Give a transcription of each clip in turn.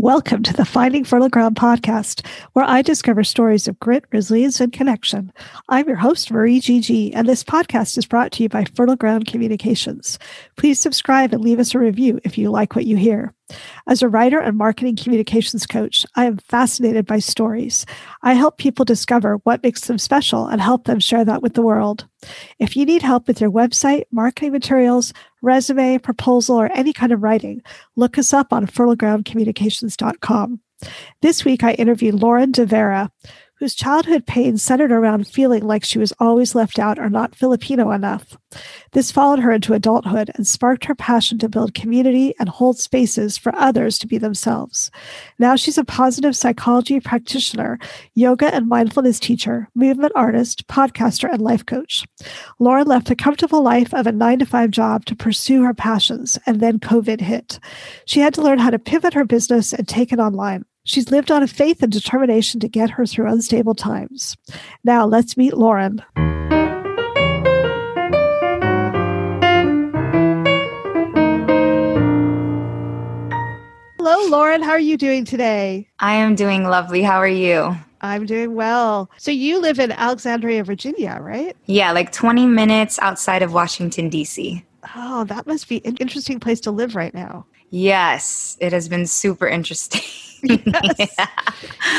Welcome to the Finding Fertile Ground podcast, where I discover stories of grit, resilience, and connection. I'm your host, Marie GG, and this podcast is brought to you by Fertile Ground Communications. Please subscribe and leave us a review if you like what you hear. As a writer and marketing communications coach, I am fascinated by stories. I help people discover what makes them special and help them share that with the world. If you need help with your website, marketing materials, resume, proposal, or any kind of writing, look us up on fertilegroundcommunications.com. This week, I interviewed Lauren De Vera, whose childhood pain centered around feeling like she was always left out or not Filipino enough. This followed her into adulthood and sparked her passion to build community and hold spaces for others to be themselves. Now she's a positive psychology practitioner, yoga and mindfulness teacher, movement artist, podcaster, and life coach. Lauren left a comfortable life of a nine to five job to pursue her passions, and then COVID hit. She had to learn how to pivot her business and take it online. She's lived on a faith and determination to get her through unstable times. Now let's meet Lauren. Hello, Lauren. How are you doing today? I am doing lovely. How are you? I'm doing well. So you live in Alexandria, Virginia, right? Yeah, like 20 minutes outside of Washington, D.C. Oh, that must be an interesting place to live right now. Yes, it has been super interesting. yes. yeah.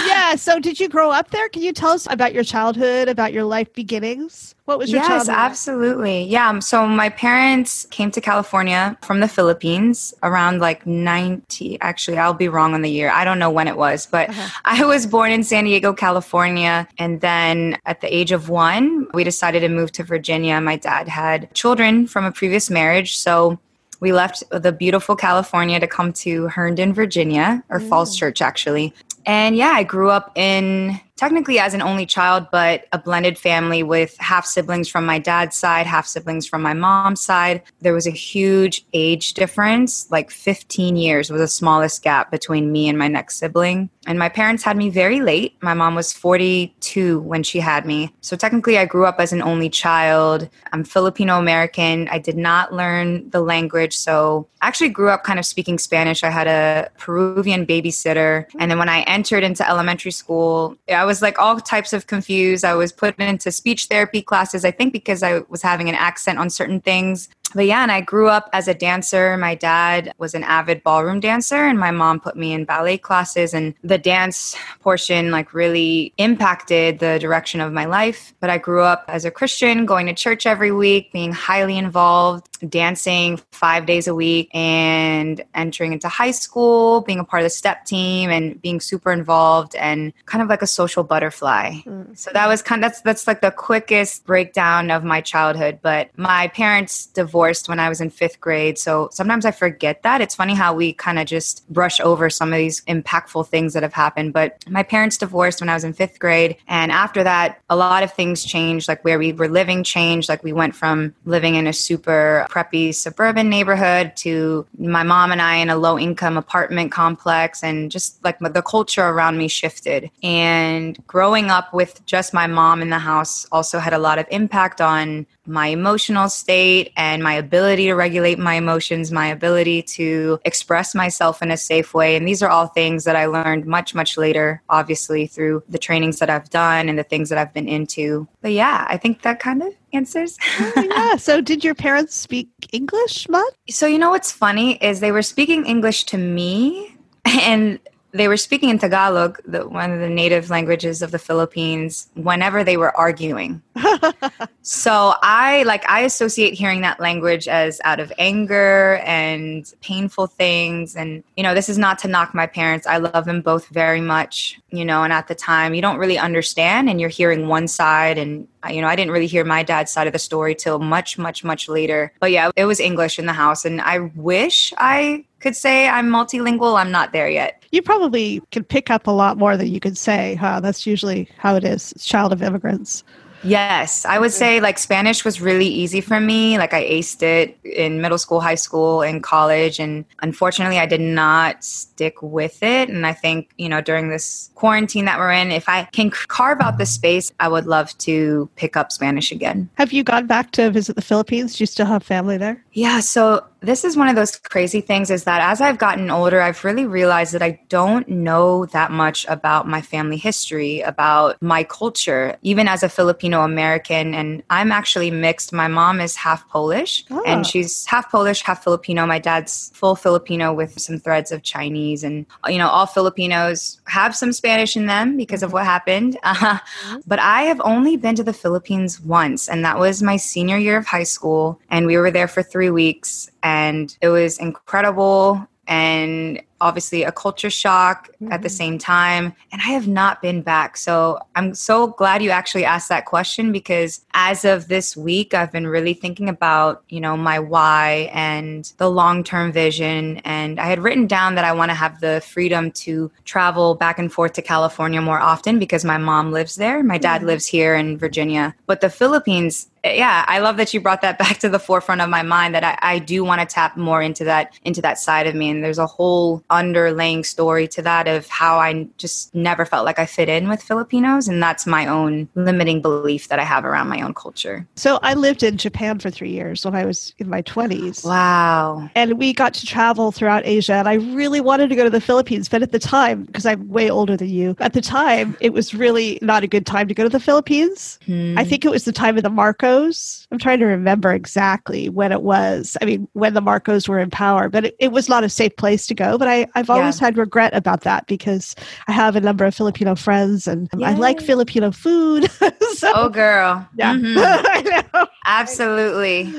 yeah. So, did you grow up there? Can you tell us about your childhood, about your life beginnings? What was your yes, childhood? absolutely. Yeah. Um, so, my parents came to California from the Philippines around like 90. Actually, I'll be wrong on the year. I don't know when it was, but uh-huh. I was born in San Diego, California. And then at the age of one, we decided to move to Virginia. My dad had children from a previous marriage. So, we left the beautiful California to come to Herndon, Virginia, or mm. Falls Church, actually. And yeah, I grew up in technically as an only child, but a blended family with half siblings from my dad's side, half siblings from my mom's side. There was a huge age difference, like 15 years was the smallest gap between me and my next sibling. And my parents had me very late. My mom was 42 when she had me. So technically, I grew up as an only child. I'm Filipino American. I did not learn the language. So I actually grew up kind of speaking Spanish. I had a Peruvian babysitter. And then when I entered into elementary school, I was like all types of confused. I was put into speech therapy classes, I think because I was having an accent on certain things but yeah, and I grew up as a dancer. My dad was an avid ballroom dancer, and my mom put me in ballet classes. And the dance portion, like, really impacted the direction of my life. But I grew up as a Christian, going to church every week, being highly involved, dancing five days a week, and entering into high school, being a part of the step team, and being super involved and kind of like a social butterfly. Mm. So that was kind of that's that's like the quickest breakdown of my childhood. But my parents divorced divorced when I was in fifth grade. So sometimes I forget that. It's funny how we kind of just brush over some of these impactful things that have happened. But my parents divorced when I was in fifth grade. And after that, a lot of things changed, like where we were living changed. Like we went from living in a super preppy suburban neighborhood to my mom and I in a low income apartment complex. And just like the culture around me shifted. And growing up with just my mom in the house also had a lot of impact on my emotional state and my ability to regulate my emotions, my ability to express myself in a safe way. And these are all things that I learned much, much later, obviously, through the trainings that I've done and the things that I've been into. But yeah, I think that kind of answers. oh, yeah. So, did your parents speak English much? So, you know what's funny is they were speaking English to me. And they were speaking in Tagalog, the, one of the native languages of the Philippines, whenever they were arguing. so I like I associate hearing that language as out of anger and painful things. And you know, this is not to knock my parents. I love them both very much. You know, and at the time, you don't really understand, and you're hearing one side, and you know, I didn't really hear my dad's side of the story till much, much, much later. But yeah, it was English in the house, and I wish I could say I'm multilingual. I'm not there yet. You probably can pick up a lot more than you could say, huh? That's usually how it is. Child of immigrants. Yes, I would say like Spanish was really easy for me. Like I aced it in middle school, high school, and college. And unfortunately, I did not stick with it. And I think, you know, during this quarantine that we're in, if I can carve out the space, I would love to pick up Spanish again. Have you gone back to visit the Philippines? Do you still have family there? Yeah. So this is one of those crazy things is that as I've gotten older, I've really realized that I don't know that much about my family history, about my culture, even as a Filipino American. And I'm actually mixed. My mom is half Polish oh. and she's half Polish, half Filipino. My dad's full Filipino with some threads of Chinese. And, you know, all Filipinos have some Spanish in them because of what happened. Uh, but I have only been to the Philippines once, and that was my senior year of high school. And we were there for three weeks and it was incredible and obviously a culture shock mm-hmm. at the mm-hmm. same time. And I have not been back. So I'm so glad you actually asked that question because as of this week, I've been really thinking about, you know, my why and the long term vision. And I had written down that I want to have the freedom to travel back and forth to California more often because my mom lives there. My dad mm-hmm. lives here in Virginia. But the Philippines, yeah i love that you brought that back to the forefront of my mind that i, I do want to tap more into that into that side of me and there's a whole underlaying story to that of how I just never felt like I fit in with Filipinos. And that's my own limiting belief that I have around my own culture. So I lived in Japan for three years when I was in my 20s. Wow. And we got to travel throughout Asia. And I really wanted to go to the Philippines. But at the time, because I'm way older than you, at the time, it was really not a good time to go to the Philippines. Hmm. I think it was the time of the Marcos. I'm trying to remember exactly when it was. I mean, when the Marcos were in power, but it, it was not a safe place to go. But I I, have always yeah. had regret about that because I have a number of Filipino friends and Yay. I like Filipino food. so, oh, girl. Yeah. Mm-hmm. Absolutely.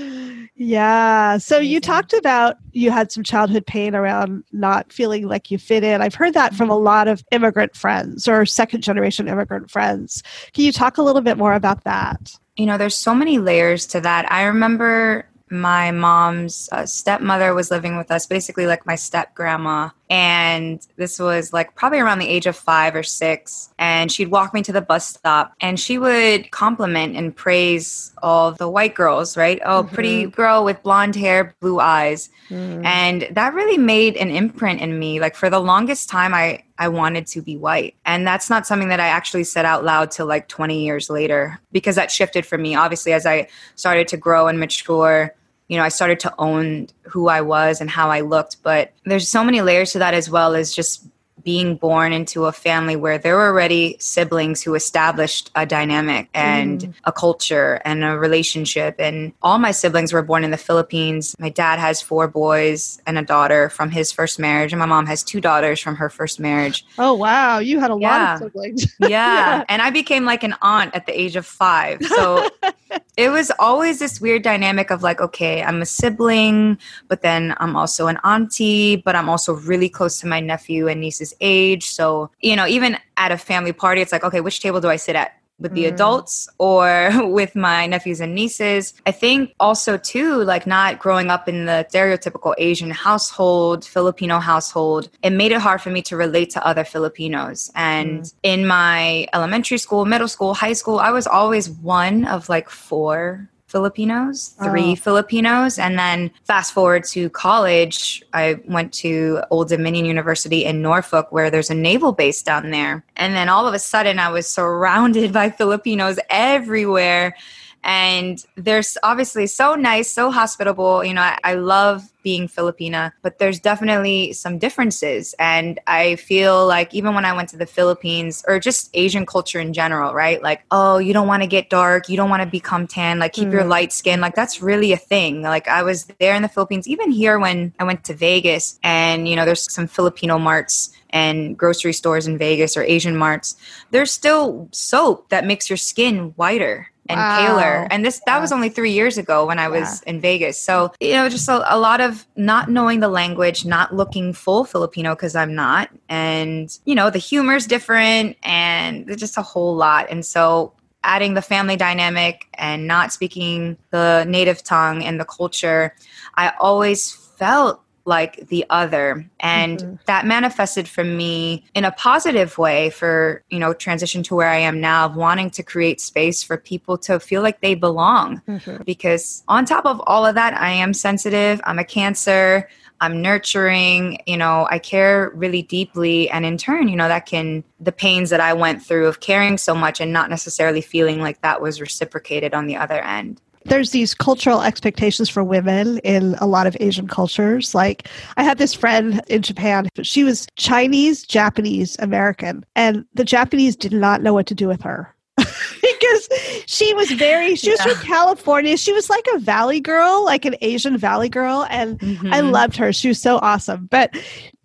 Yeah. So you talked about you had some childhood pain around not feeling like you fit in. I've heard that from a lot of immigrant friends or second generation immigrant friends. Can you talk a little bit more about that? You know, there's so many layers to that. I remember my mom's uh, stepmother was living with us, basically like my step grandma. And this was like probably around the age of five or six. And she'd walk me to the bus stop and she would compliment and praise all the white girls, right? Oh, mm-hmm. pretty girl with blonde hair, blue eyes. Mm. And that really made an imprint in me. Like for the longest time, I, I wanted to be white. And that's not something that I actually said out loud till like 20 years later because that shifted for me. Obviously, as I started to grow and mature, you know, I started to own who I was and how I looked. But there's so many layers to that as well as just being born into a family where there were already siblings who established a dynamic and mm. a culture and a relationship. And all my siblings were born in the Philippines. My dad has four boys and a daughter from his first marriage, and my mom has two daughters from her first marriage. Oh, wow. You had a yeah. lot of siblings. yeah. yeah. And I became like an aunt at the age of five. So it was always this weird dynamic of like, okay, I'm a sibling, but then I'm also an auntie, but I'm also really close to my nephew and nieces age. So, you know, even at a family party, it's like, okay, which table do I sit at? with the mm. adults or with my nephews and nieces. I think also too, like not growing up in the stereotypical Asian household, Filipino household, it made it hard for me to relate to other Filipinos. And mm. in my elementary school, middle school, high school, I was always one of like four Filipinos, three oh. Filipinos. And then fast forward to college, I went to Old Dominion University in Norfolk, where there's a naval base down there. And then all of a sudden, I was surrounded by Filipinos everywhere and they're obviously so nice, so hospitable. You know, I, I, love being Filipina, but there's definitely some differences. And I feel like even when I went to the Philippines or just Asian culture in general, right? Like, oh, you don't want to get dark, you don't want to become tan, like keep mm. your light skin. Like that's really a thing. Like I was there in the Philippines, even here when I went to Vegas, and you know, there's some Filipino marts and grocery stores in Vegas or Asian marts, there's still soap that makes your skin whiter and wow. paler. And this that yeah. was only three years ago when I was yeah. in Vegas. So you know, just a, a, lot of not knowing the language, not looking full Filipino because I'm not, and you know, the humor's different, and just a whole lot. And so adding the family dynamic and not speaking the native tongue and the culture, I always felt like the other and mm-hmm. that manifested for me in a positive way for you know transition to where i am now of wanting to create space for people to feel like they belong mm-hmm. because on top of all of that i am sensitive i'm a cancer I'm nurturing, you know, I care really deeply. And in turn, you know, that can, the pains that I went through of caring so much and not necessarily feeling like that was reciprocated on the other end there's these cultural expectations for women in a lot of Asian cultures. Like I had this friend in Japan, she was Chinese, Japanese, American, and the Japanese did not know what to do with her. because she was very she was yeah. from california she was like a valley girl like an asian valley girl and mm-hmm. i loved her she was so awesome but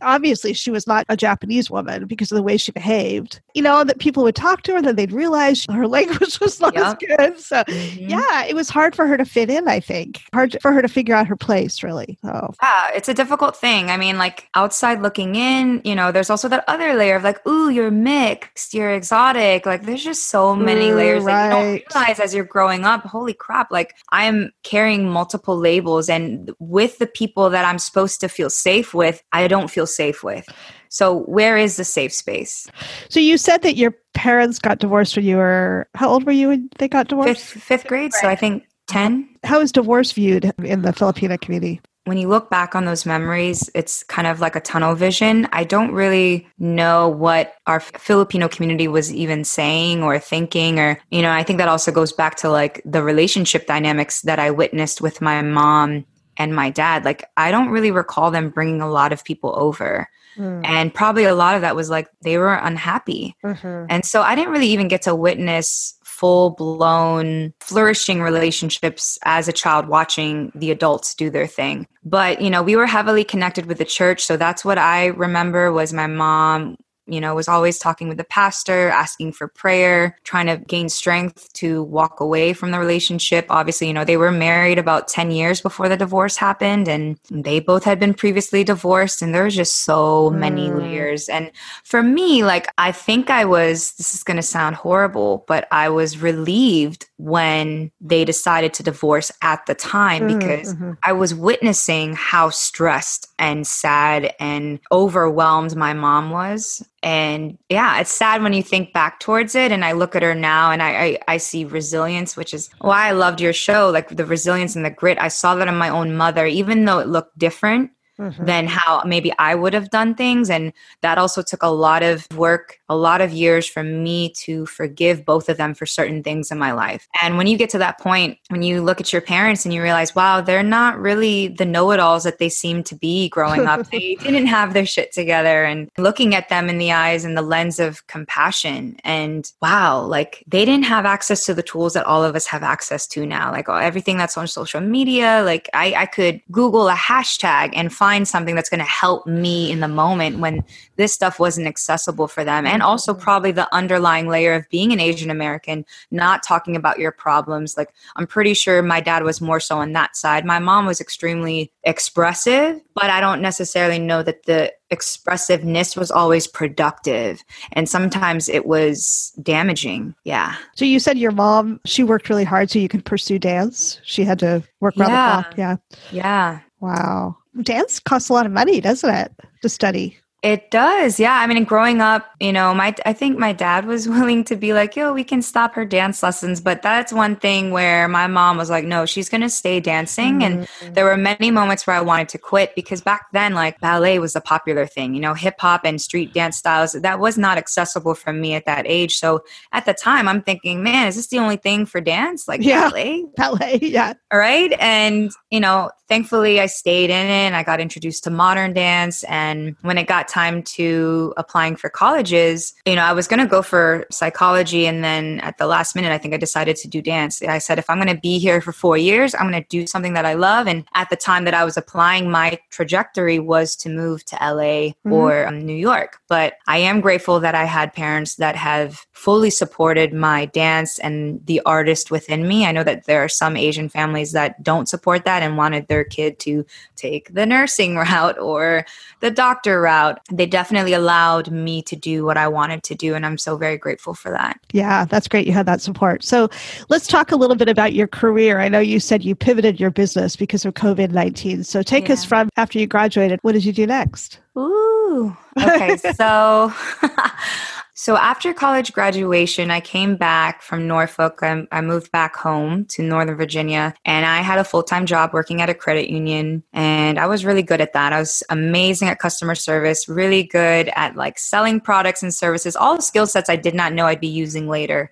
obviously she was not a Japanese woman because of the way she behaved. You know, that people would talk to her and then they'd realize her language was not as good. So, mm-hmm. yeah, it was hard for her to fit in, I think. Hard for her to figure out her place, really. So, yeah, it's a difficult thing. I mean, like outside looking in, you know, there's also that other layer of like, ooh, you're mixed, you're exotic. Like, there's just so many ooh, layers right. that you don't realize as you're growing up. Holy crap. Like, I'm carrying multiple labels, and with the people that I'm supposed to feel safe with, I don't feel safe with. So, where is the safe space? So, you said that your parents got divorced when you were, how old were you when they got divorced? Fifth, fifth grade. So, I think 10. How is divorce viewed in the Filipino community? When you look back on those memories, it's kind of like a tunnel vision. I don't really know what our Filipino community was even saying or thinking, or, you know, I think that also goes back to like the relationship dynamics that I witnessed with my mom and my dad, like I don't really recall them bringing a lot of people over. Mm. And probably a lot of that was like they were unhappy. Mm-hmm. And so I didn't really even get to witness full blown flourishing relationships as a child watching the adults do their thing. But, you know, we were heavily connected with the church. So that's what I remember was my mom you know, was always talking with the pastor, asking for prayer, trying to gain strength to walk away from the relationship. Obviously, you know, they were married about 10 years before the divorce happened and they both had been previously divorced and there was just so many mm. layers. And for me, like I think I was this is going to sound horrible, but I was relieved when they decided to divorce at the time mm, because mm-hmm. I was witnessing how stressed and sad and overwhelmed my mom was and yeah it's sad when you think back towards it and i look at her now and I, I, I see resilience which is why i loved your show like the resilience and the grit i saw that in my own mother even though it looked different mm-hmm. than how maybe I would have done things. And that also took a lot of work, a lot of years for me to forgive both of them for certain things in my life. And when you get to that point, when you look at your parents and you realize, wow, they're not really the know it alls that they seem to be growing up, they didn't have their shit together. And looking at them in the eyes and the lens of compassion, and wow, like they didn't have access to the tools that all of us have access to now. Like everything that's on social media, like I, I could Google a hashtag and find find something that's going to help me in the moment when this stuff wasn't accessible for them. And also, mm-hmm. probably the underlying layer of being an Asian American, not talking about your problems. Like, I'm pretty sure my dad was more so on that side. My mom was extremely expressive, but I don't necessarily know that the expressiveness was always productive and sometimes it was damaging yeah so you said your mom she worked really hard so you could pursue dance she had to work around yeah. the clock yeah yeah wow dance costs a lot of money, doesn't it, to study? It does. Yeah. I mean, growing up, you know, my I think my dad was willing to be like, "Yo, we can stop her dance lessons." But that's one thing where my mom was like, "No, she's going to stay dancing." Mm-hmm. And there were many moments where I wanted to quit because back then like ballet was a popular thing, you know, hip hop and street dance styles. That was not accessible for me at that age. So at the time, I'm thinking, "Man, is this the only thing for dance? Like yeah. ballet?" Ballet, yeah. All right? And, you know, thankfully I stayed in it and I got introduced to modern dance and when it got time to applying for colleges, you know, I was going to go for psychology. And then at the last minute, I think I decided to do dance. I said, if I'm going to be here for four years, I'm going to do something that I love. And at the time that I was applying, my trajectory was to move to LA mm-hmm. or um, New York. But I am grateful that I had parents that have fully supported my dance and the artist within me. I know that there are some Asian families that don't support that and wanted their kid to take the nursing route or the doctor route. They definitely allowed me to do what I wanted to do. And I'm so very grateful for that. Yeah, that's great. You had that support. So let's talk a little bit about your career. I know you said you pivoted your business because of COVID 19. So take yeah. us from after you graduated, what did you do next? Ooh. Okay. so So after college graduation, I came back from Norfolk. I, I moved back home to Northern Virginia and I had a full time job working at a credit union. And I was really good at that. I was amazing at customer service, really good at like selling products and services, all the skill sets I did not know I'd be using later.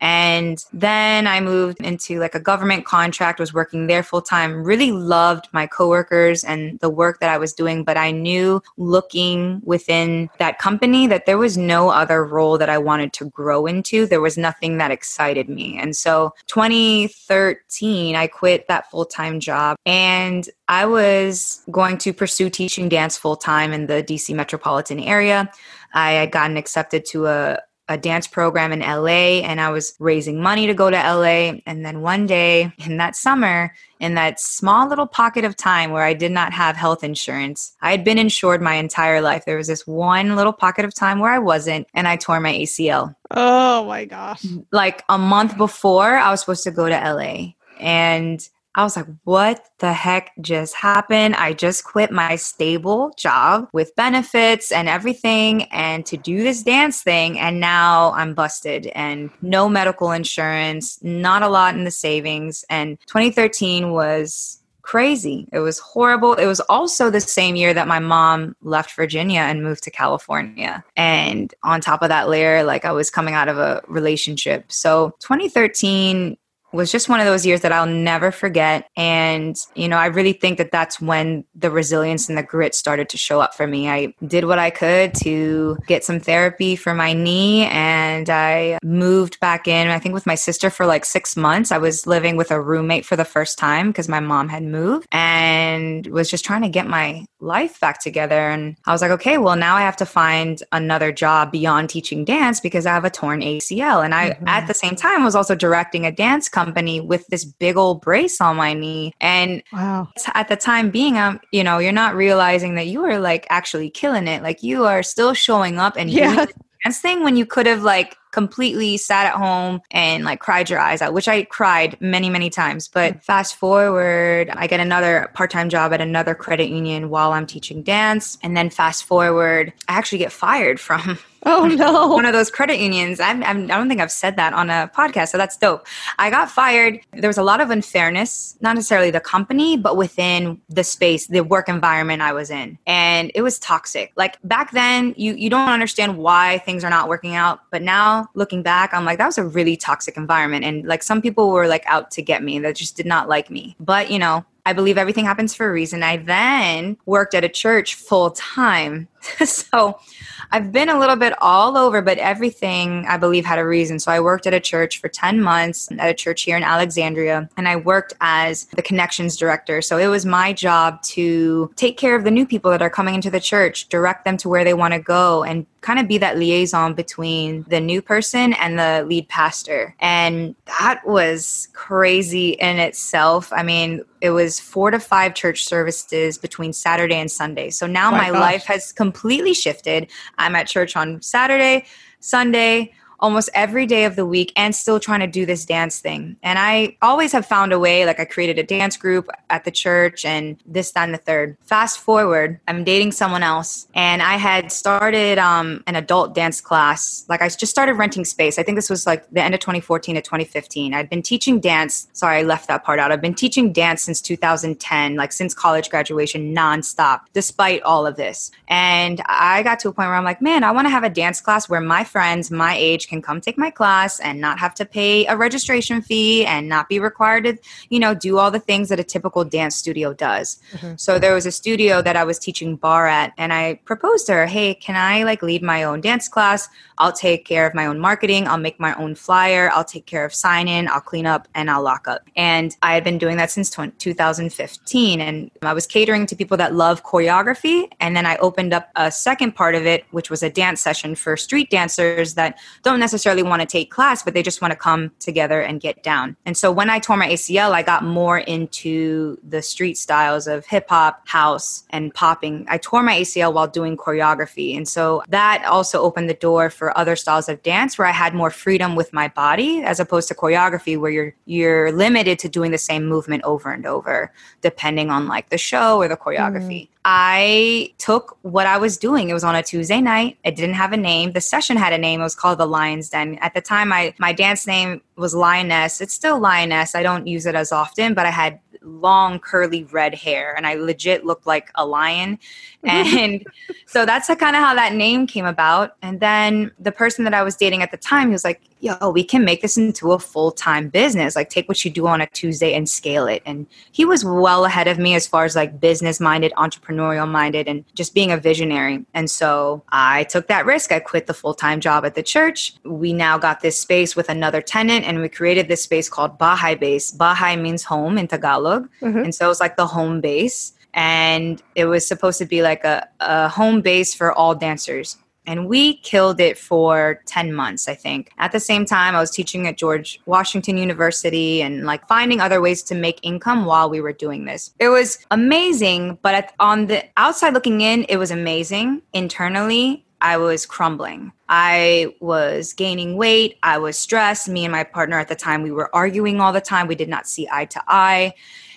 And then I moved into like a government contract, was working there full time, really loved my coworkers and the work that I was doing. But I knew looking within that company that there was no other role that I wanted to grow into. There was nothing that excited me. And so 2013, I quit that full time job and I was going to pursue teaching dance full time in the DC metropolitan area. I had gotten accepted to a, a dance program in LA and I was raising money to go to LA. And then one day in that summer, in that small little pocket of time where I did not have health insurance, I had been insured my entire life. There was this one little pocket of time where I wasn't, and I tore my ACL. Oh my gosh. Like a month before, I was supposed to go to LA. And I was like, what the heck just happened? I just quit my stable job with benefits and everything and to do this dance thing. And now I'm busted and no medical insurance, not a lot in the savings. And 2013 was crazy. It was horrible. It was also the same year that my mom left Virginia and moved to California. And on top of that layer, like I was coming out of a relationship. So 2013 was just one of those years that I'll never forget. And, you know, I really think that that's when the resilience and the grit started to show up for me. I did what I could to get some therapy for my knee and I moved back in, I think with my sister for like six months. I was living with a roommate for the first time because my mom had moved and was just trying to get my life back together. And I was like, okay, well, now I have to find another job beyond teaching dance because I have a torn ACL. And I, mm-hmm. at the same time, was also directing a dance company with this big old brace on my knee. And wow. at the time being, um, you know, you're not realizing that you are like actually killing it. Like you are still showing up and yeah. doing the dance thing when you could have like completely sat at home and like cried your eyes out, which I cried many, many times. But mm. fast forward, I get another part time job at another credit union while I'm teaching dance. And then fast forward, I actually get fired from Oh no! One of those credit unions. I'm, I'm, I do not think I've said that on a podcast, so that's dope. I got fired. There was a lot of unfairness, not necessarily the company, but within the space, the work environment I was in, and it was toxic. Like back then, you you don't understand why things are not working out, but now looking back, I'm like that was a really toxic environment, and like some people were like out to get me that just did not like me. But you know, I believe everything happens for a reason. I then worked at a church full time. so I've been a little bit all over, but everything I believe had a reason. So I worked at a church for 10 months at a church here in Alexandria, and I worked as the connections director. So it was my job to take care of the new people that are coming into the church, direct them to where they want to go, and kind of be that liaison between the new person and the lead pastor. And that was crazy in itself. I mean, it was four to five church services between Saturday and Sunday. So now my, my life has completely shifted. I'm at church on Saturday, Sunday, almost every day of the week and still trying to do this dance thing. And I always have found a way, like I created a dance group at the church and this, that, and the third. Fast forward, I'm dating someone else and I had started um, an adult dance class. Like I just started renting space. I think this was like the end of 2014 to 2015. I'd been teaching dance. Sorry, I left that part out. I've been teaching dance since 2010, like since college graduation, nonstop, despite all of this. And I got to a point where I'm like, man, I want to have a dance class where my friends, my age, can come take my class and not have to pay a registration fee and not be required to, you know, do all the things that a typical dance studio does. Mm-hmm. So there was a studio that I was teaching barre at and I proposed to her, "Hey, can I like lead my own dance class? I'll take care of my own marketing, I'll make my own flyer, I'll take care of sign in, I'll clean up and I'll lock up." And I had been doing that since 2015 and I was catering to people that love choreography and then I opened up a second part of it which was a dance session for street dancers that don't don't necessarily want to take class, but they just want to come together and get down. And so when I tore my ACL, I got more into the street styles of hip hop, house, and popping. I tore my ACL while doing choreography. And so that also opened the door for other styles of dance where I had more freedom with my body as opposed to choreography where you're you're limited to doing the same movement over and over depending on like the show or the choreography. Mm. I took what I was doing. It was on a Tuesday night. It didn't have a name. The session had a name. It was called the Lion's Den. At the time, I my dance name was Lioness. It's still Lioness. I don't use it as often, but I had long curly red hair and I legit looked like a lion. And so that's kind of how that name came about. And then the person that I was dating at the time, he was like, yo, we can make this into a full time business. Like, take what you do on a Tuesday and scale it. And he was well ahead of me as far as like business minded, entrepreneurial minded, and just being a visionary. And so I took that risk. I quit the full time job at the church. We now got this space with another tenant, and we created this space called Bahay Base. Bahay means home in Tagalog. Mm-hmm. And so it's like the home base and it was supposed to be like a, a home base for all dancers and we killed it for 10 months i think at the same time i was teaching at george washington university and like finding other ways to make income while we were doing this it was amazing but on the outside looking in it was amazing internally I was crumbling. I was gaining weight. I was stressed. Me and my partner at the time, we were arguing all the time. We did not see eye to eye.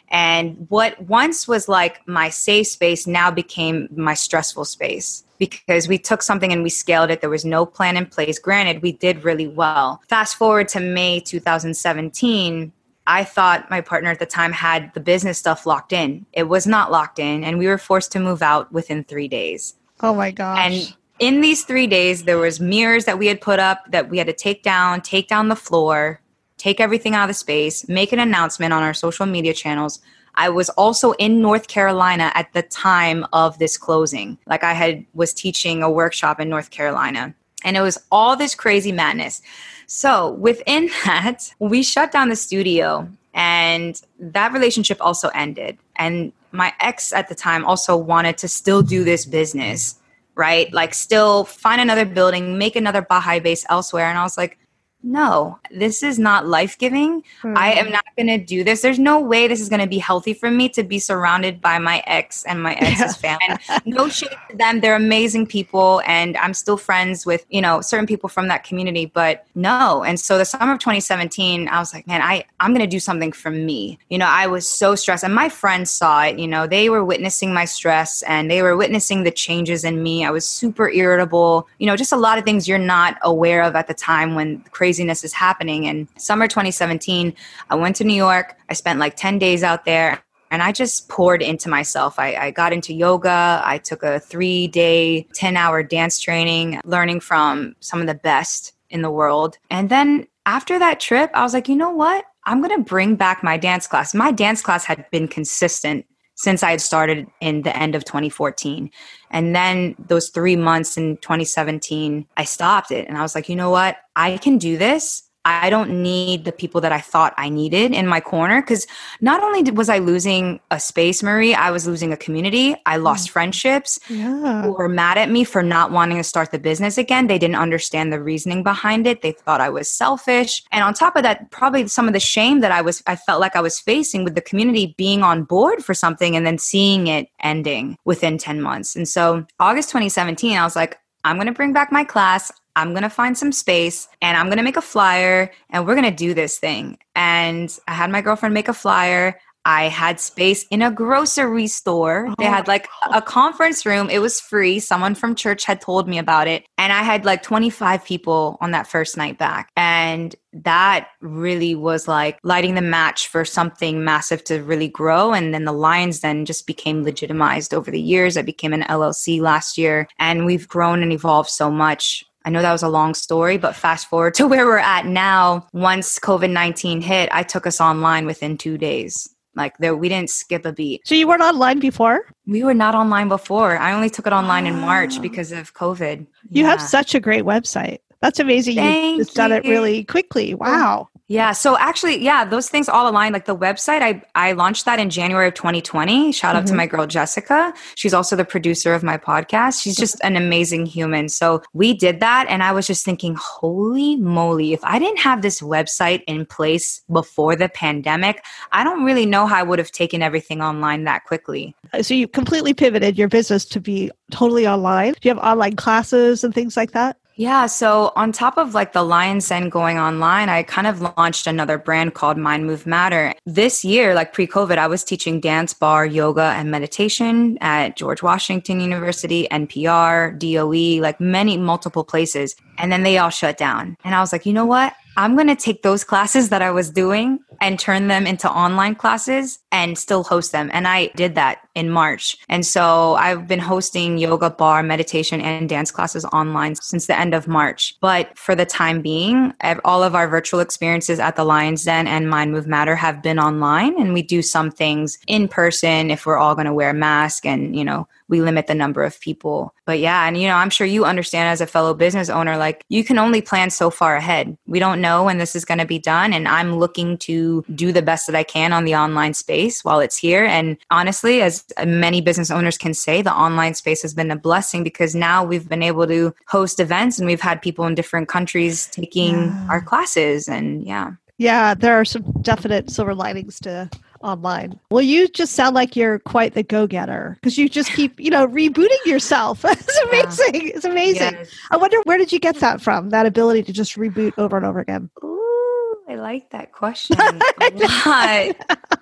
And what once was like my safe space now became my stressful space because we took something and we scaled it. There was no plan in place. Granted, we did really well. Fast forward to May 2017. I thought my partner at the time had the business stuff locked in. It was not locked in, and we were forced to move out within three days. Oh my gosh. And in these three days, there was mirrors that we had put up that we had to take down, take down the floor, take everything out of the space, make an announcement on our social media channels. I was also in North Carolina at the time of this closing. Like I had was teaching a workshop in North Carolina. And it was all this crazy madness. So within that, we shut down the studio and that relationship also ended. And my ex at the time also wanted to still do this business, right? Like still find another building, make another Bahay base elsewhere. And I was like, no, this is not life giving. Mm-hmm. I am hmm. not going to do this. There's no way this is going to be healthy for me to be surrounded by my ex and my ex's family. And no shade to them. They're amazing people. And I'm still friends with, you know, certain people from that community, but no. And so the summer of 2017, I was like, man, I, I'm going to do something for me. You know, I was so stressed and my friends saw it, you know, they were witnessing my stress and they were witnessing the changes in me. I was super irritable, you know, just a lot of things you're not aware of at the time when crazy craziness is happening. And summer 2017, I went to New York. I spent like 10 days out there and I just poured into myself. I, I, got into yoga. I took a three day, 10 hour dance training, learning from some of the best in the world. And then after that trip, I was like, you know what? I'm going to bring back my dance class. My dance class had been consistent since I had started in the end of 2014. And then those three months in 2017, I stopped it and I was like, you know what? I can do this. I don't need the people that I thought I needed in my corner because not only was I losing a space, Marie, I was losing a community. I lost mm. friendships yeah. who were mad at me for not wanting to start the business again. They didn't understand the reasoning behind it. They thought I was selfish. And on top of that, probably some of the shame that I was, I felt like I was facing with the community being on board for something and then seeing it ending within 10 months. And so August 2017, I was like, I'm going to bring back my class. I'm going to find some space and I'm going to make a flyer and we're going to do this thing. And I had my girlfriend make a flyer. I had space in a grocery store. They had oh like a conference room. It was free. Someone from church had told me about it. And I had like 25 people on that first night back. And that really was like lighting the match for something massive to really grow. And then the Lion's Den just became legitimized over the years. I became an LLC last year and we've grown and evolved so much I know that was a long story, but fast forward to where we're at now. Once COVID 19 hit, I took us online within two days. Like there, we didn't skip a beat. So you weren't online before? We were not online before. I only took it online in March because of COVID. You yeah. have such a great website. That's amazing. Thank You've done it really quickly. Wow. Yeah. So actually, yeah, those things all align. Like the website, I, I launched that in January of 2020. Shout out mm-hmm. to my girl, Jessica. She's also the producer of my podcast. She's just an amazing human. So we did that. And I was just thinking, holy moly, if I didn't have this website in place before the pandemic, I don't really know how I would have taken everything online that quickly. So you completely pivoted your business to be totally online. Do you have online classes and things like that? Yeah. So on top of like the Lion's Den going online, I kind of launched another brand called Mind Move Matter. This year, like pre COVID, I was teaching dance, barre, yoga, and meditation at George Washington University, NPR, DOE, like many multiple places. And then they all shut down. And I was like, you know what? I'm going to take those classes that I was doing and turn them into online classes and still host them. And I did that in March. And so I've been hosting yoga, barre, meditation, and dance classes online since the end of March. But for the time being, all of our virtual experiences at the Lion's Den and Mind Move Matter have been online. And we do some things in person if we're all going to wear a mask and, you know, we limit the number of people. But yeah, and you know, I'm sure you understand as a fellow business owner, like you can only plan so far ahead. We don't know when this is going to be done. And I'm looking to do the best that I can on the online space while it's here. And honestly, as many business owners can say, the online space has been a blessing because now we've been able to host events and we've had people in different countries taking yeah. our classes. And yeah. Yeah, there are some definite silver linings to online. Well, you just sound like you're quite the go-getter because you just keep, you know, rebooting yourself. it's amazing. Yeah. It's amazing. Yes. I wonder where did you get that from? That ability to just reboot over and over again. Ooh, I like that question a lot.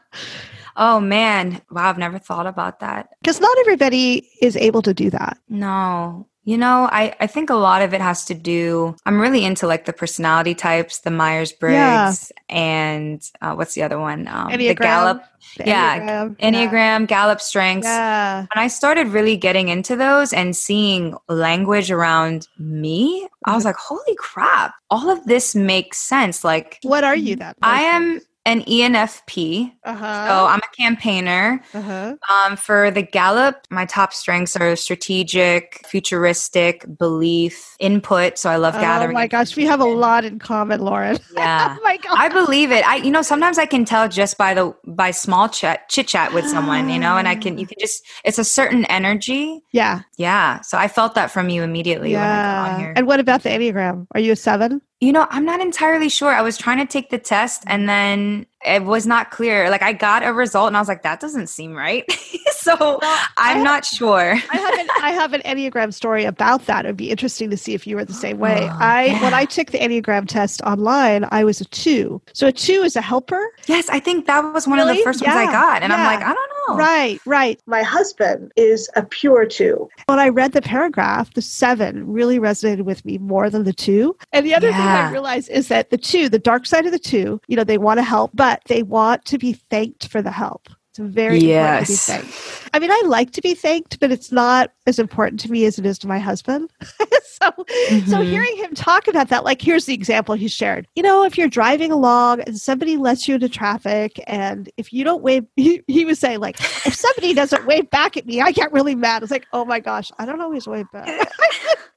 Oh man, wow, I've never thought about that. Because not everybody is able to do that. No. You know, I, I think a lot of it has to do, I'm really into like the personality types, the Myers Briggs, yeah. and uh, what's the other one? Um, the Gallup. The yeah, Enneagram, Enneagram yeah. Gallup strengths. Yeah. When I started really getting into those and seeing language around me, I was mm-hmm. like, holy crap, all of this makes sense. Like, what are you then? I am an ENFP. Uh-huh. So I'm a campaigner. Uh-huh. Um, for the Gallup, my top strengths are strategic, futuristic, belief, input. So I love oh gathering. Oh my gosh, we have a lot in common, Lauren. Yeah. oh my god. I believe it. I you know sometimes I can tell just by the by small chat chit chat with someone, you know, and I can you can just it's a certain energy. Yeah. Yeah. So I felt that from you immediately yeah. And what about the Enneagram? Are you a seven? You know, I'm not entirely sure. I was trying to take the test and then it was not clear. Like I got a result and I was like, that doesn't seem right. so well, I'm not sure. I have an I have an Enneagram story about that. It would be interesting to see if you were the same way. Oh, I yeah. when I took the Enneagram test online, I was a two. So a two is a helper. Yes, I think that was one really? of the first yeah. ones I got. And yeah. I'm like, I don't know. Right, right. My husband is a pure two. When I read the paragraph, the seven really resonated with me more than the two. And the other thing I realized is that the two, the dark side of the two, you know, they want to help, but but they want to be thanked for the help. It's very yes. important to be thanked. I mean, I like to be thanked, but it's not as important to me as it is to my husband. so, mm-hmm. so hearing him talk about that, like here's the example he shared. You know, if you're driving along and somebody lets you into traffic, and if you don't wave, he, he was saying like, if somebody doesn't wave back at me, I get really mad. It's like, oh my gosh, I don't always wave back.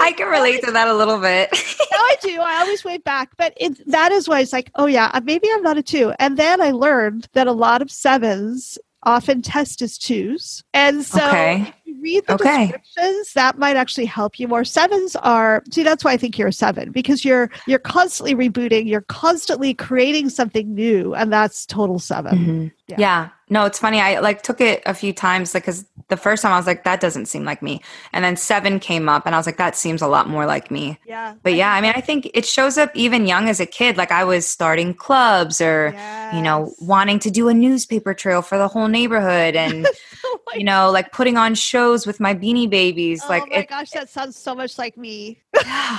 I can relate to that a little bit. no, I do. I always wave back, but it, that is why it's like, oh yeah, uh, maybe I'm not a two. And then I learned that a lot of sevens often test as twos, and so okay. Read the okay. descriptions, that might actually help you more. Sevens are see that's why I think you're a seven because you're you're constantly rebooting, you're constantly creating something new, and that's total 7 mm-hmm. yeah. yeah. No, it's funny. I like took it a few times because the first time I was like, that doesn't seem like me. And then seven came up and I was like, that seems a lot more like me. Yeah. But yeah, I mean, I think it shows up even young as a kid. Like I was starting clubs or, yes. you know, wanting to do a newspaper trail for the whole neighborhood and, oh you know, like putting on shows with my beanie babies. Oh like, my it, gosh, that sounds so much like me. yeah.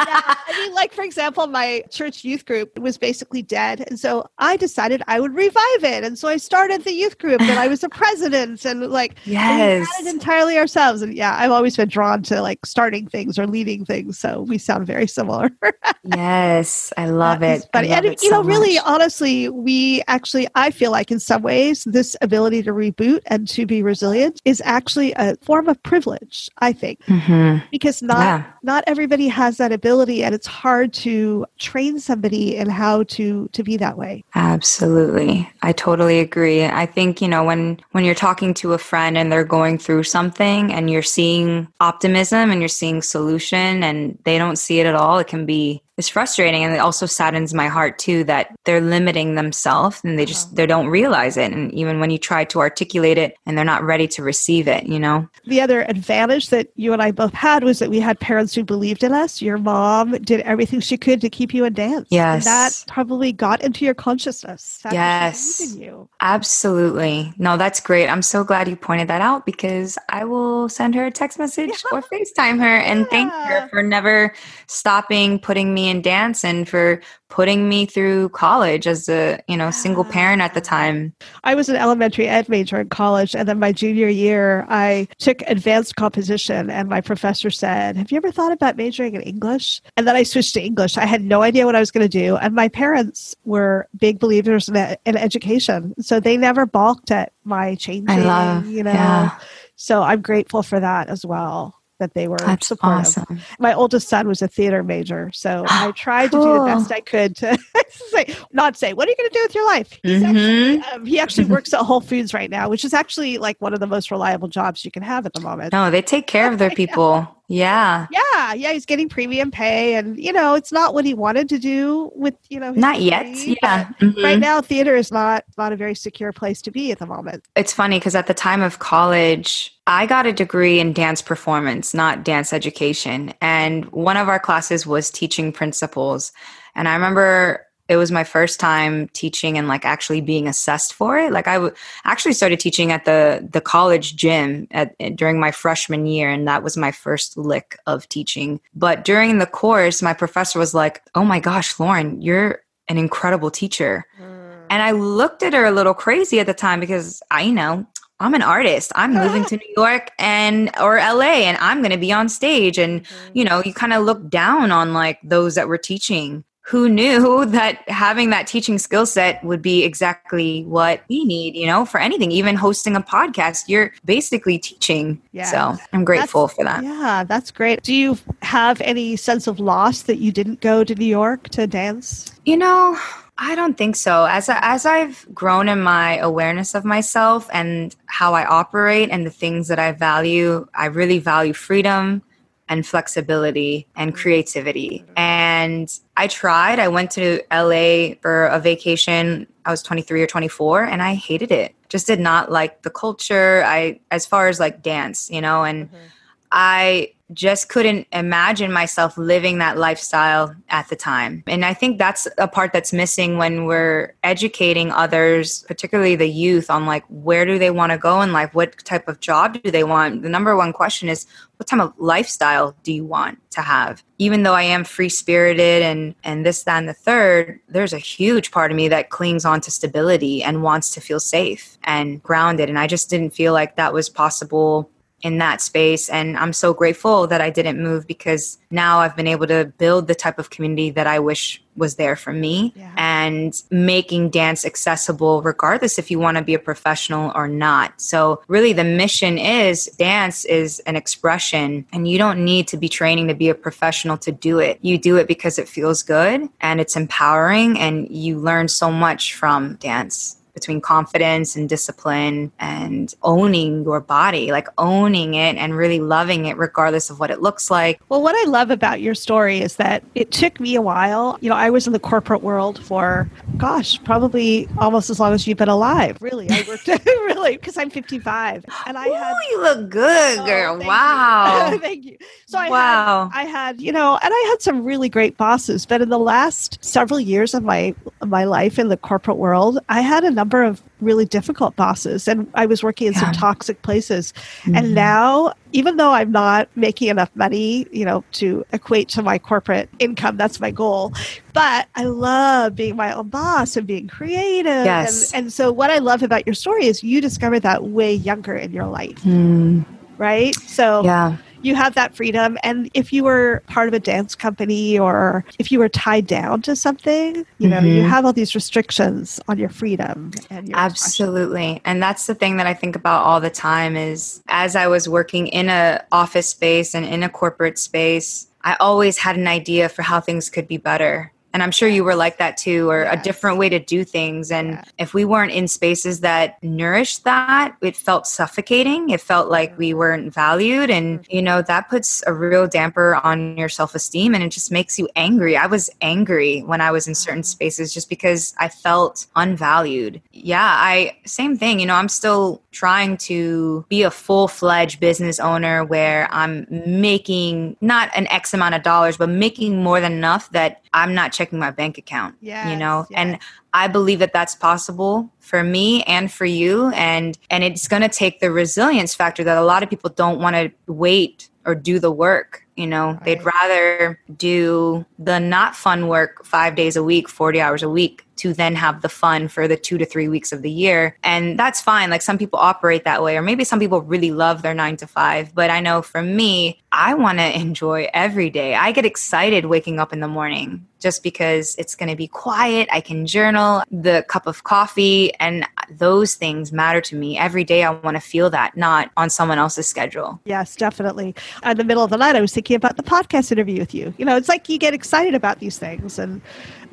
I mean, like, for example, my church youth group was basically dead. And so I decided I would revive it. And so I started the youth group and I was the president and like yes. we it entirely ourselves. And yeah, I've always been drawn to like starting things or leading things. So we sound very similar. yes, I love it. But and it you know, really honestly, we actually I feel like in some ways this ability to reboot and to be resilient is actually a form of privilege, I think. Mm-hmm. Because not yeah. not everybody has that ability and it's hard to train somebody in how to to be that way. Absolutely. I totally agree. I think, you know, when when you're talking to a friend and they're going through something and you're seeing optimism and you're seeing solution and they don't see it at all, it can be is frustrating and it also saddens my heart too that they're limiting themselves and they just they don't realize it and even when you try to articulate it and they're not ready to receive it you know? The other advantage that you and i both had was that we had parents who believed in us. Your mom did everything she could to keep you in dance. Yes. and that probably got into your consciousness. That yes. you. absolutely. No that's great. I'm so glad you pointed that out because i will send her a text message yeah. or facetime her and yeah. thank her for never stopping putting me in dance and for putting me through college as a you know single parent at the time. I was an elementary ed major in college and then my junior year i took advanced composition and my professor said have you ever thought about majoring in english? And then i switched to english. I had no idea what i was going to do and my parents were big believers in, in education so they never balked at my changing I love, you know? yeah. so i'm grateful for that as well that they were That's supportive. Awesome. My oldest son was a theater major, so I tried cool. to do the best I could to say, not say, "What are you going to do with your life?" Mm-hmm. Actually, um, he actually works at Whole Foods right now, which is actually like one of the most reliable jobs you can have at the moment. No, they take care of their people. Yeah. Yeah. Yeah. He's getting premium pay. And, you know, it's not what he wanted to do with, you know, not yet. Yeah. Mm-hmm. Right now, theater is not, not a very secure place to be at the moment. It's funny because at the time of college, I got a degree in dance performance, not dance education. And one of our classes was teaching principles. And I remember it was my first time teaching and like actually being assessed for it like I w- actually started teaching at the the college gym at, during my freshman year and that was my first lick of teaching but during the course my professor was like oh my gosh lauren you're an incredible teacher mm. and i looked at her a little crazy at the time because i you know I'm an artist. I'm moving to New York and or LA and I'm going to be on stage and mm-hmm. you know, you kind of look down on like those that were teaching who knew that having that teaching skill set would be exactly what we need, you know, for anything, even hosting a podcast, you're basically teaching. Yeah. So I'm grateful that's, for that. Yeah, that's great. Do you have any sense of loss that you didn't go to New York to dance? You know, I don't think so. As I, as I've grown in my awareness of myself and how I operate and the things that I value, I really value freedom and flexibility and creativity. And I tried. I went to LA for a vacation. I was 23 or 24 and I hated it. Just did not like the culture. I as far as like dance, you know, and mm-hmm. I just couldn't imagine myself living that lifestyle at the time. And I think that's a part that's missing when we're educating others, particularly the youth, on like where do they want to go in life? What type of job do they want? The number one question is what type of lifestyle do you want to have? Even though I am free spirited and and this, that, and the third, there's a huge part of me that clings on to stability and wants to feel safe and grounded. And I just didn't feel like that was possible in that space. And I'm so grateful that I didn't move because now I've been able to build the type of community that I wish was there for me yeah. and making dance accessible regardless if you want to be a professional or not. So really the mission is dance is an expression and you don't need to be training to be a professional to do it. You do it because it feels good and it's empowering and you learn so much from dance between confidence and discipline and owning your body, like owning it and really loving it regardless of what it looks like. Well, what I love about your story is that it took me a while. You know, I was in the corporate world for, gosh, probably almost as long as you've been alive. Really, I worked really because I'm 55, and I Ooh, had. you look good, oh, girl. wow, you. thank you. So I wow. had, I had, you know, and I had some really great bosses, but in the last several years of my of my life in the corporate world, I had a number of really difficult bosses and I was working in yeah. some toxic places. Mm-hmm. And now, even though I'm not making enough money, you know, to equate to my corporate income, that's my goal. But I love being my own boss and being creative. Yes. And, and so what I love about your story is you discovered that way younger in your life. Mm. Right? So yeah you have that freedom. And if you were part of a dance company or if you were tied down to something, you know, mm-hmm. you have all these restrictions on your freedom and your Absolutely. And that's the thing that I think about all the time is as I was working in a office space and in a corporate space, I always had an idea for how things could be better and I'm sure you were like that too, or a different way to do things. And yeah. if we weren't in spaces that nourished that, it felt suffocating. It felt like we weren't valued. And, you know, that puts a real damper on your self esteem and it just makes you angry. I was angry when I was in certain mm-hmm. spaces just because I felt unvalued. Yeah, I, same thing. You know, I'm still trying to be a full fledged business owner where I'm making not an X amount of dollars, but making more than enough that I'm not checking my bank account. Yeah, you know, yes. and I believe that that's possible for me and for you, and and it's going to take the resilience factor that a lot of people don't want to wait or do the work you know right. they'd rather do the not fun work five days a week 40 hours a week to then have the fun for the two to three weeks of the year. And that's fine. Like some people operate that way, or maybe some people really love their nine to five. But I know for me, I want to enjoy every day. I get excited waking up in the morning just because it's going to be quiet. I can journal, the cup of coffee, and those things matter to me. Every day I want to feel that, not on someone else's schedule. Yes, definitely. In the middle of the night, I was thinking about the podcast interview with you. You know, it's like you get excited about these things. And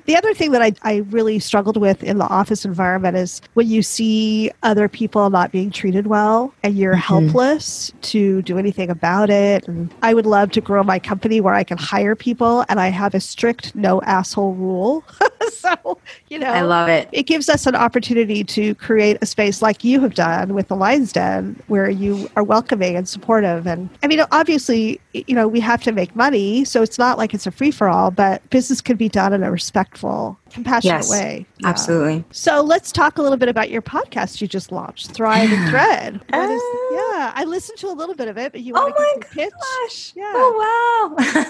the other thing that I, I really struggled with in the office environment is when you see other people not being treated well and you're mm-hmm. helpless to do anything about it. And I would love to grow my company where I can hire people and I have a strict no asshole rule. so, you know, I love it. It gives us an opportunity to create a space like you have done with the Lion's Den where you are welcoming and supportive. And I mean, obviously, you know, we have to make money. So it's not like it's a free for all, but business can be done in a respectful compassionate yes, way. Yeah. Absolutely. So let's talk a little bit about your podcast you just launched, Thrive and Thread. What is, uh, yeah, I listened to a little bit of it, but you want oh to pitch? Gosh. Yeah. Oh wow.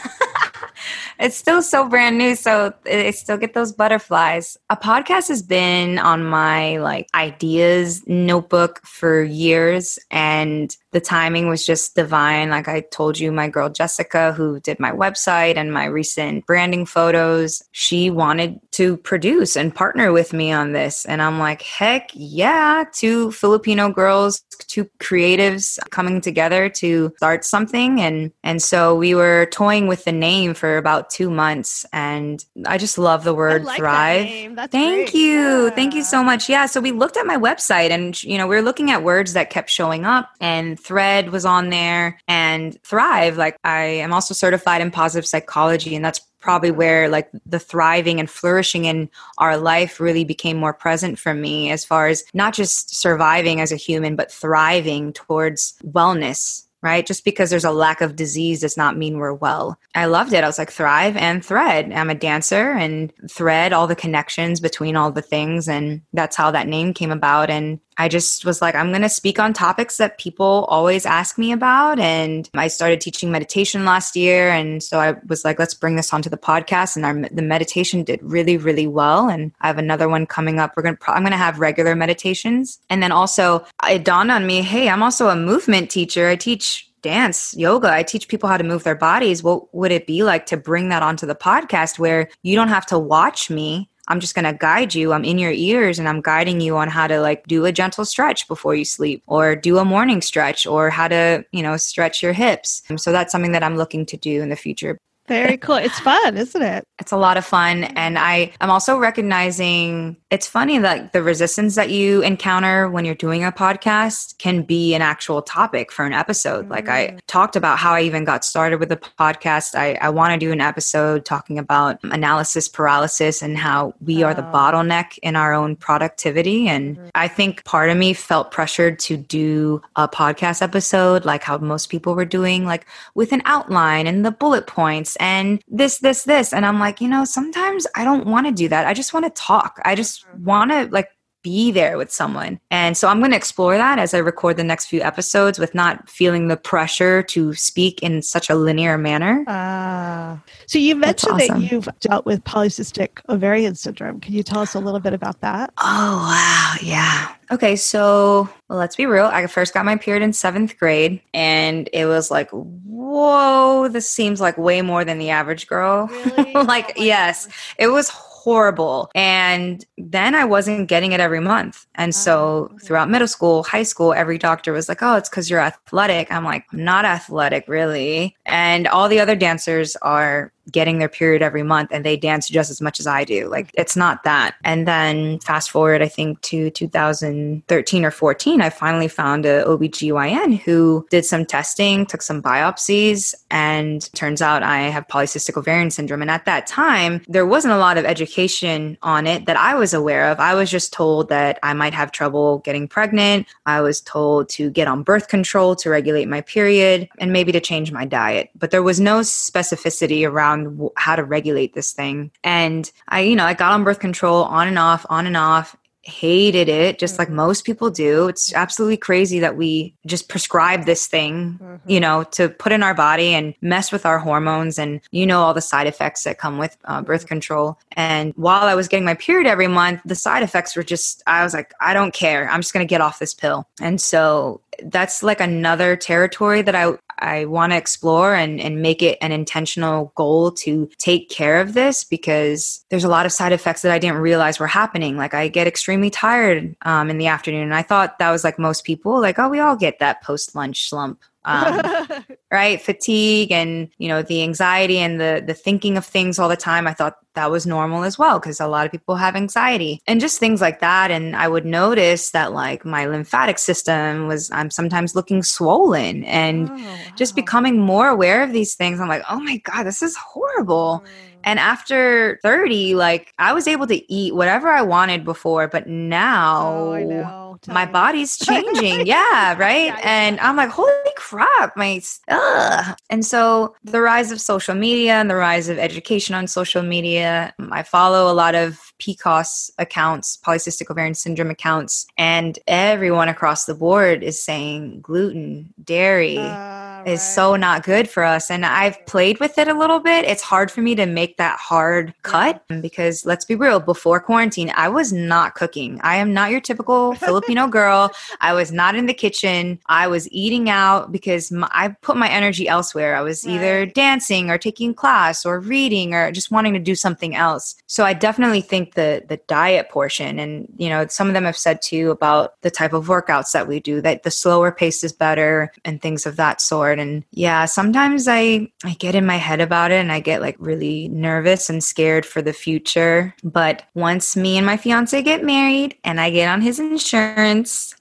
it's still so brand new, so I still get those butterflies. A podcast has been on my like ideas notebook for years, and the timing was just divine. Like I told you, my girl Jessica, who did my website and my recent branding photos, she wanted to produce and partner with me on this. And I'm like, heck yeah, two Filipino girls, two creatives coming together to start something. And and so we were toying with the name for about two months. And I just love the word like thrive. Thank great. you. Yeah. Thank you so much. Yeah. So we looked at my website and you know, we were looking at words that kept showing up and thread was on there and thrive. Like I am also certified in positive psychology and that's probably where like the thriving and flourishing in our life really became more present for me as far as not just surviving as a human but thriving towards wellness right? Just because there's a lack of disease does not mean we're well. I loved it. I was like, thrive and thread. I'm a dancer and thread all the connections between all the things. And that's how that name came about. And I just was like, I'm going to speak on topics that people always ask me about. And I started teaching meditation last year. And so I was like, let's bring this onto the podcast. And our, the meditation did really, really well. And I have another one coming up. We're going to, I'm going to have regular meditations. And then also it dawned on me, hey, I'm also a movement teacher. I teach dance, yoga. I teach people how to move their bodies. What would it be like to bring that onto the podcast where you don't have to watch me? I'm just going to guide you. I'm in your ears and I'm guiding you on how to like do a gentle stretch before you sleep or do a morning stretch or how to, you know, stretch your hips. Um, so that's something that I'm looking to do in the future. Very cool. It's fun, isn't it? It's a lot of fun. And I am also recognizing it's funny that the resistance that you encounter when you're doing a podcast can be an actual topic for an episode. Mm. Like I mm. talked about how I even got started with the podcast. I, I want to do an episode talking about analysis paralysis and how we oh. are the oh. bottleneck in our own productivity. And mm. I think part of me felt pressured to do a podcast episode like how most people were doing, like with an outline and the bullet points and this, this, this. And I'm like, you know, sometimes I don't want to do that. I just want to talk. I just want to like be there with someone. And so I'm going to explore that as I record the next few episodes with not feeling the pressure to speak in such a linear manner. Ah. So you mentioned awesome. that you've dealt with polycystic ovarian syndrome. Can you tell us a little bit about that? Oh, wow. Yeah. Okay, so well, let's be real. I first got my period in seventh grade, and it was like, whoa, this seems like way more than the average girl. Really? like, oh yes, gosh. it was horrible. And then I wasn't getting it every month. And so oh, throughout middle school, high school, every doctor was like, oh, it's because you're athletic. I'm like, I'm not athletic, really. And all the other dancers are getting their period every month and they dance just as much as I do. Like it's not that. And then fast forward, I think to 2013 or 14, I finally found a OBGYN who did some testing, took some biopsies, and turns out I have polycystic ovarian syndrome. And at that time, there wasn't a lot of education on it that I was aware of. I was just told that I might have trouble getting pregnant. I was told to get on birth control to regulate my period and maybe to change my diet. But there was no specificity around how to regulate this thing. And I, you know, I got on birth control on and off, on and off. hated it just like most people do. It's absolutely crazy that we just prescribe this thing, mm-hmm. you know, to put in our body and mess with our hormones and you know all the side effects that come with uh, birth mm-hmm. control. And while I was getting my period every month, the side effects were just I was like, I don't care. I'm just going to get off this pill. And so that's like another territory that I I want to explore and, and make it an intentional goal to take care of this because there's a lot of side effects that I didn't realize were happening. Like I get extremely tired um, in the afternoon. And I thought that was like most people, like, oh, we all get that post lunch slump um, right fatigue and you know the anxiety and the the thinking of things all the time i thought that was normal as well because a lot of people have anxiety and just things like that and i would notice that like my lymphatic system was i'm sometimes looking swollen and oh, wow. just becoming more aware of these things i'm like oh my god this is horrible mm. And after 30, like I was able to eat whatever I wanted before, but now oh, my body's changing. yeah, right. Yeah, and I'm like, holy crap, my ugh. And so the rise of social media and the rise of education on social media, I follow a lot of PCOS accounts, polycystic ovarian syndrome accounts, and everyone across the board is saying gluten, dairy uh, is so not good for us. And I've played with it a little bit. It's hard for me to make that hard cut because let's be real, before quarantine, I was not cooking. I am not your typical Filipino girl. I was not in the kitchen. I was eating out because my, I put my energy elsewhere. I was right. either dancing or taking class or reading or just wanting to do something else. So I definitely think think the the diet portion and you know some of them have said too about the type of workouts that we do that the slower pace is better and things of that sort and yeah sometimes i i get in my head about it and i get like really nervous and scared for the future but once me and my fiance get married and i get on his insurance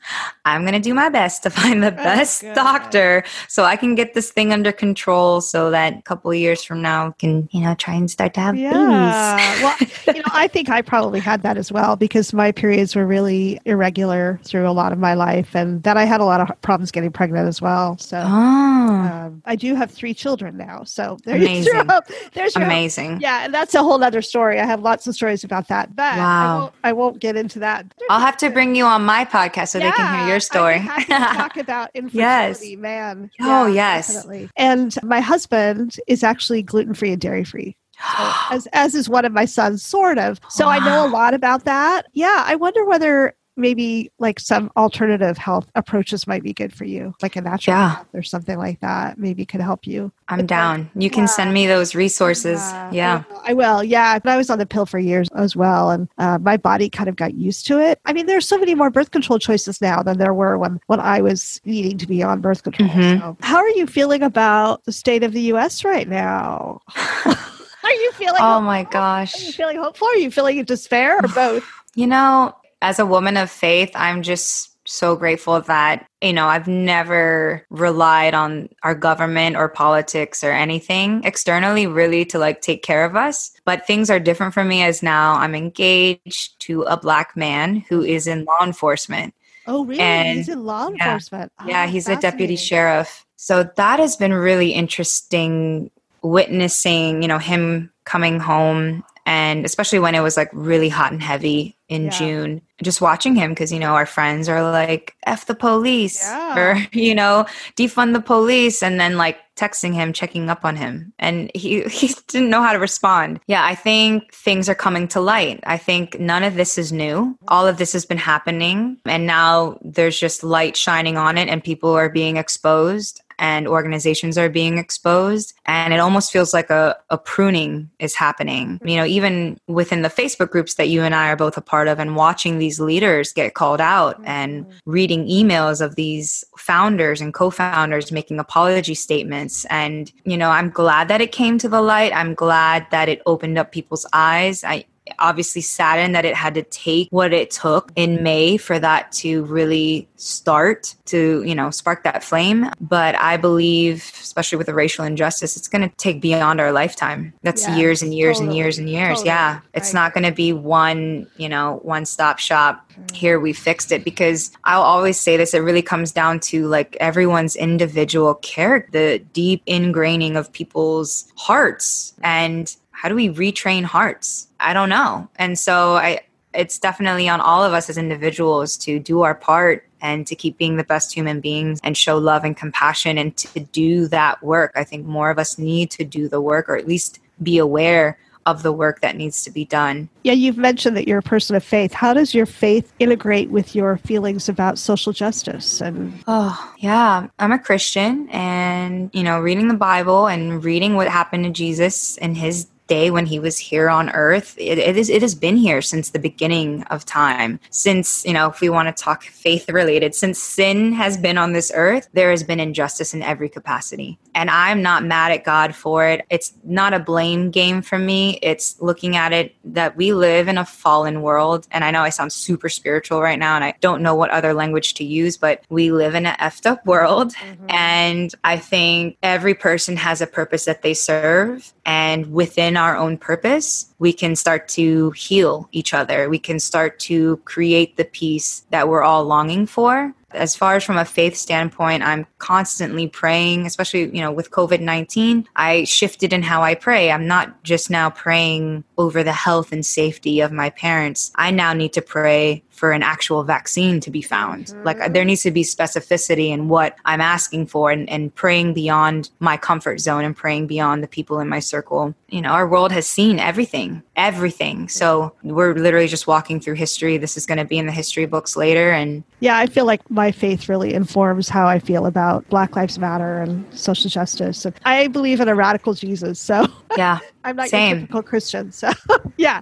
i'm going to do my best to find the oh, best doctor so i can get this thing under control so that a couple years from now can you know try and start to have yeah. babies well you know i think I probably had that as well because my periods were really irregular through a lot of my life, and then I had a lot of problems getting pregnant as well. So oh. Um, I do have three children now. So there's Amazing. your hope. There's Amazing. Hope. Yeah, and that's a whole other story. I have lots of stories about that, but wow. I, won't, I won't get into that. I'll have to bring you on my podcast so yeah, they can hear your story. talk about infertility, yes. man. Oh yeah, yes, definitely. And my husband is actually gluten free and dairy free. So, as as is one of my sons, sort of. So wow. I know a lot about that. Yeah, I wonder whether maybe like some alternative health approaches might be good for you, like a natural yeah. or something like that. Maybe could help you. I'm but down. you can yeah. send me those resources. Yeah, yeah. I will. Yeah, but I was on the pill for years as well, and uh, my body kind of got used to it. I mean, there's so many more birth control choices now than there were when when I was needing to be on birth control. Mm-hmm. So, how are you feeling about the state of the U.S. right now? Are you feeling? Oh my gosh! Are you feeling hopeful? Are you feeling despair, or both? You know, as a woman of faith, I'm just so grateful that you know I've never relied on our government or politics or anything externally really to like take care of us. But things are different for me as now I'm engaged to a black man who is in law enforcement. Oh, really? And he's in law enforcement. Yeah, oh, yeah he's a deputy sheriff. So that has been really interesting witnessing, you know, him coming home and especially when it was like really hot and heavy in yeah. June, just watching him because you know our friends are like "f the police" yeah. or you know defund the police, and then like texting him, checking up on him, and he he didn't know how to respond. Yeah, I think things are coming to light. I think none of this is new. All of this has been happening, and now there's just light shining on it, and people are being exposed and organizations are being exposed and it almost feels like a, a pruning is happening. You know even within the facebook groups that you and i are both a part of and watching these leaders get called out and mm-hmm. reading emails of these founders and co-founders making apology statements. And you know i'm glad that it came to the light. I'm glad that it opened up people's eyes. I obviously saddened that it had to take what it took in May for that to really start to, you know, spark that flame. But I believe, especially with the racial injustice, it's going to take beyond our lifetime. That's yeah, years and years totally, and years and years. Totally. Yeah. It's not going to be one, you know, one stop shop. Mm. Here we fixed it because I'll always say this. It really comes down to like everyone's individual character, the deep ingraining of people's hearts and how do we retrain hearts? I don't know. And so I it's definitely on all of us as individuals to do our part and to keep being the best human beings and show love and compassion and to do that work. I think more of us need to do the work or at least be aware of the work that needs to be done. Yeah, you've mentioned that you're a person of faith. How does your faith integrate with your feelings about social justice and Oh, yeah. I'm a Christian and, you know, reading the Bible and reading what happened to Jesus and his day when he was here on earth it, it is it has been here since the beginning of time. Since you know if we want to talk faith related since sin has been on this earth there has been injustice in every capacity. And i'm not mad at god for it. It's not a blame game for me. It's looking at it that we live in a fallen world. And i know i sound super spiritual right now and i don't know what other language to use but we live in an effed up world. Mm-hmm. and i think every person has a purpose that they serve. And within our own purpose, we can start to heal each other. We can start to create the peace that we're all longing for as far as from a faith standpoint, I'm constantly praying, especially, you know, with COVID 19. I shifted in how I pray. I'm not just now praying over the health and safety of my parents. I now need to pray for an actual vaccine to be found. Mm-hmm. Like there needs to be specificity in what I'm asking for and, and praying beyond my comfort zone and praying beyond the people in my circle. You know, our world has seen everything, everything. So we're literally just walking through history. This is going to be in the history books later. And yeah, I feel like my faith really informs how I feel about Black Lives Matter and social justice. And I believe in a radical Jesus. So yeah, I'm not a typical Christian. So yeah.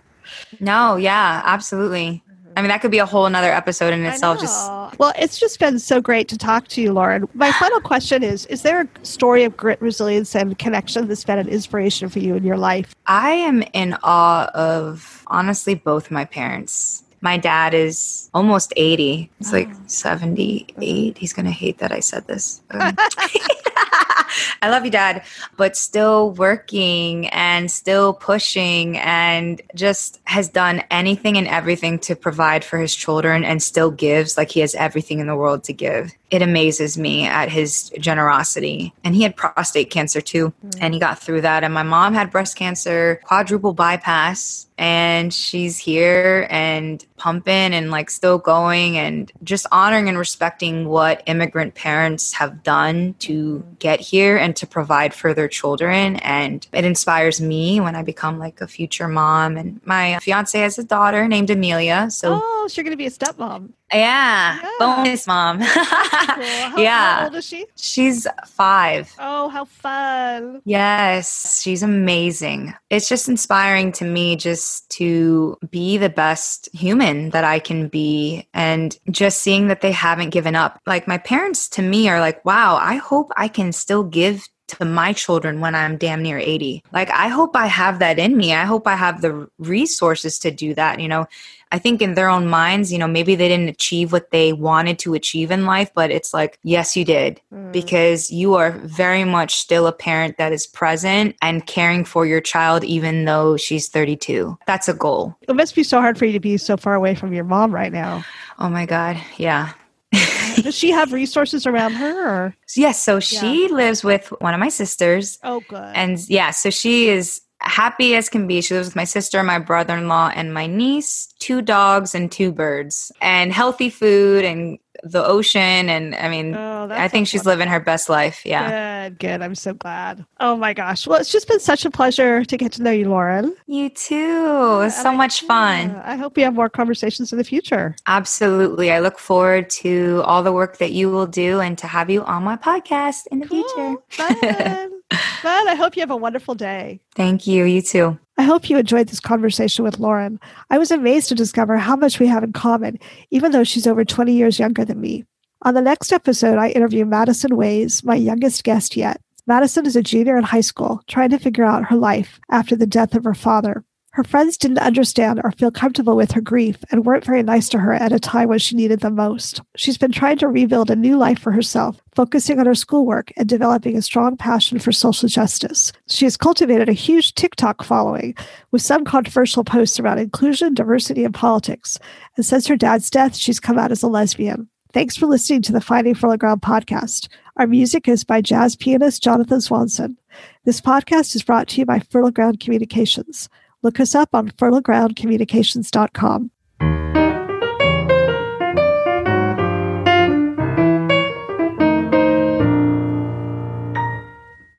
No, yeah, absolutely. I mean, that could be a whole another episode in itself. Just well, it's just been so great to talk to you, Lauren. My final question is: Is there a story of grit, resilience, and connection that's been an inspiration for you in your life? I am in awe of honestly both my parents. My dad is almost 80. He's like 78. He's going to hate that I said this. Um, I love you, Dad, but still working and still pushing and just has done anything and everything to provide for his children and still gives like he has everything in the world to give. It amazes me at his generosity. And he had prostate cancer too, mm-hmm. and he got through that. And my mom had breast cancer, quadruple bypass, and she's here and pumping and like still going and just honoring and respecting what immigrant parents have done to get here and to provide for their children. And it inspires me when I become like a future mom. And my fiance has a daughter named Amelia. So, oh, going to be a stepmom. Yeah, yeah. bonus mom. cool. how, yeah. How old is she? She's five. Oh, how fun. Yes, she's amazing. It's just inspiring to me just to be the best human that I can be and just seeing that they haven't given up. Like my parents to me are like, wow, I hope I can still give to my children when I'm damn near 80. Like, I hope I have that in me. I hope I have the resources to do that. You know, I think in their own minds, you know, maybe they didn't achieve what they wanted to achieve in life, but it's like, yes, you did, mm. because you are very much still a parent that is present and caring for your child, even though she's 32. That's a goal. It must be so hard for you to be so far away from your mom right now. Oh my God. Yeah. Does she have resources around her? Or? Yes. So she yeah. lives with one of my sisters. Oh, good. And yeah, so she is happy as can be. She lives with my sister, my brother in law, and my niece, two dogs, and two birds, and healthy food and the ocean. And I mean, oh, I think she's living her best life. Yeah. Good, good. I'm so glad. Oh my gosh. Well, it's just been such a pleasure to get to know you, Lauren. You too. so I, much fun. Yeah, I hope we have more conversations in the future. Absolutely. I look forward to all the work that you will do and to have you on my podcast in the cool. future. Fun. fun. I hope you have a wonderful day. Thank you. You too. I hope you enjoyed this conversation with Lauren. I was amazed to discover how much we have in common, even though she's over 20 years younger than me. On the next episode, I interview Madison Ways, my youngest guest yet. Madison is a junior in high school, trying to figure out her life after the death of her father. Her friends didn't understand or feel comfortable with her grief and weren't very nice to her at a time when she needed them most. She's been trying to rebuild a new life for herself, focusing on her schoolwork and developing a strong passion for social justice. She has cultivated a huge TikTok following with some controversial posts around inclusion, diversity, and politics. And since her dad's death, she's come out as a lesbian. Thanks for listening to the Finding Fertile Ground podcast. Our music is by jazz pianist Jonathan Swanson. This podcast is brought to you by Fertile Ground Communications. Look us up on fertilegroundcommunications.com.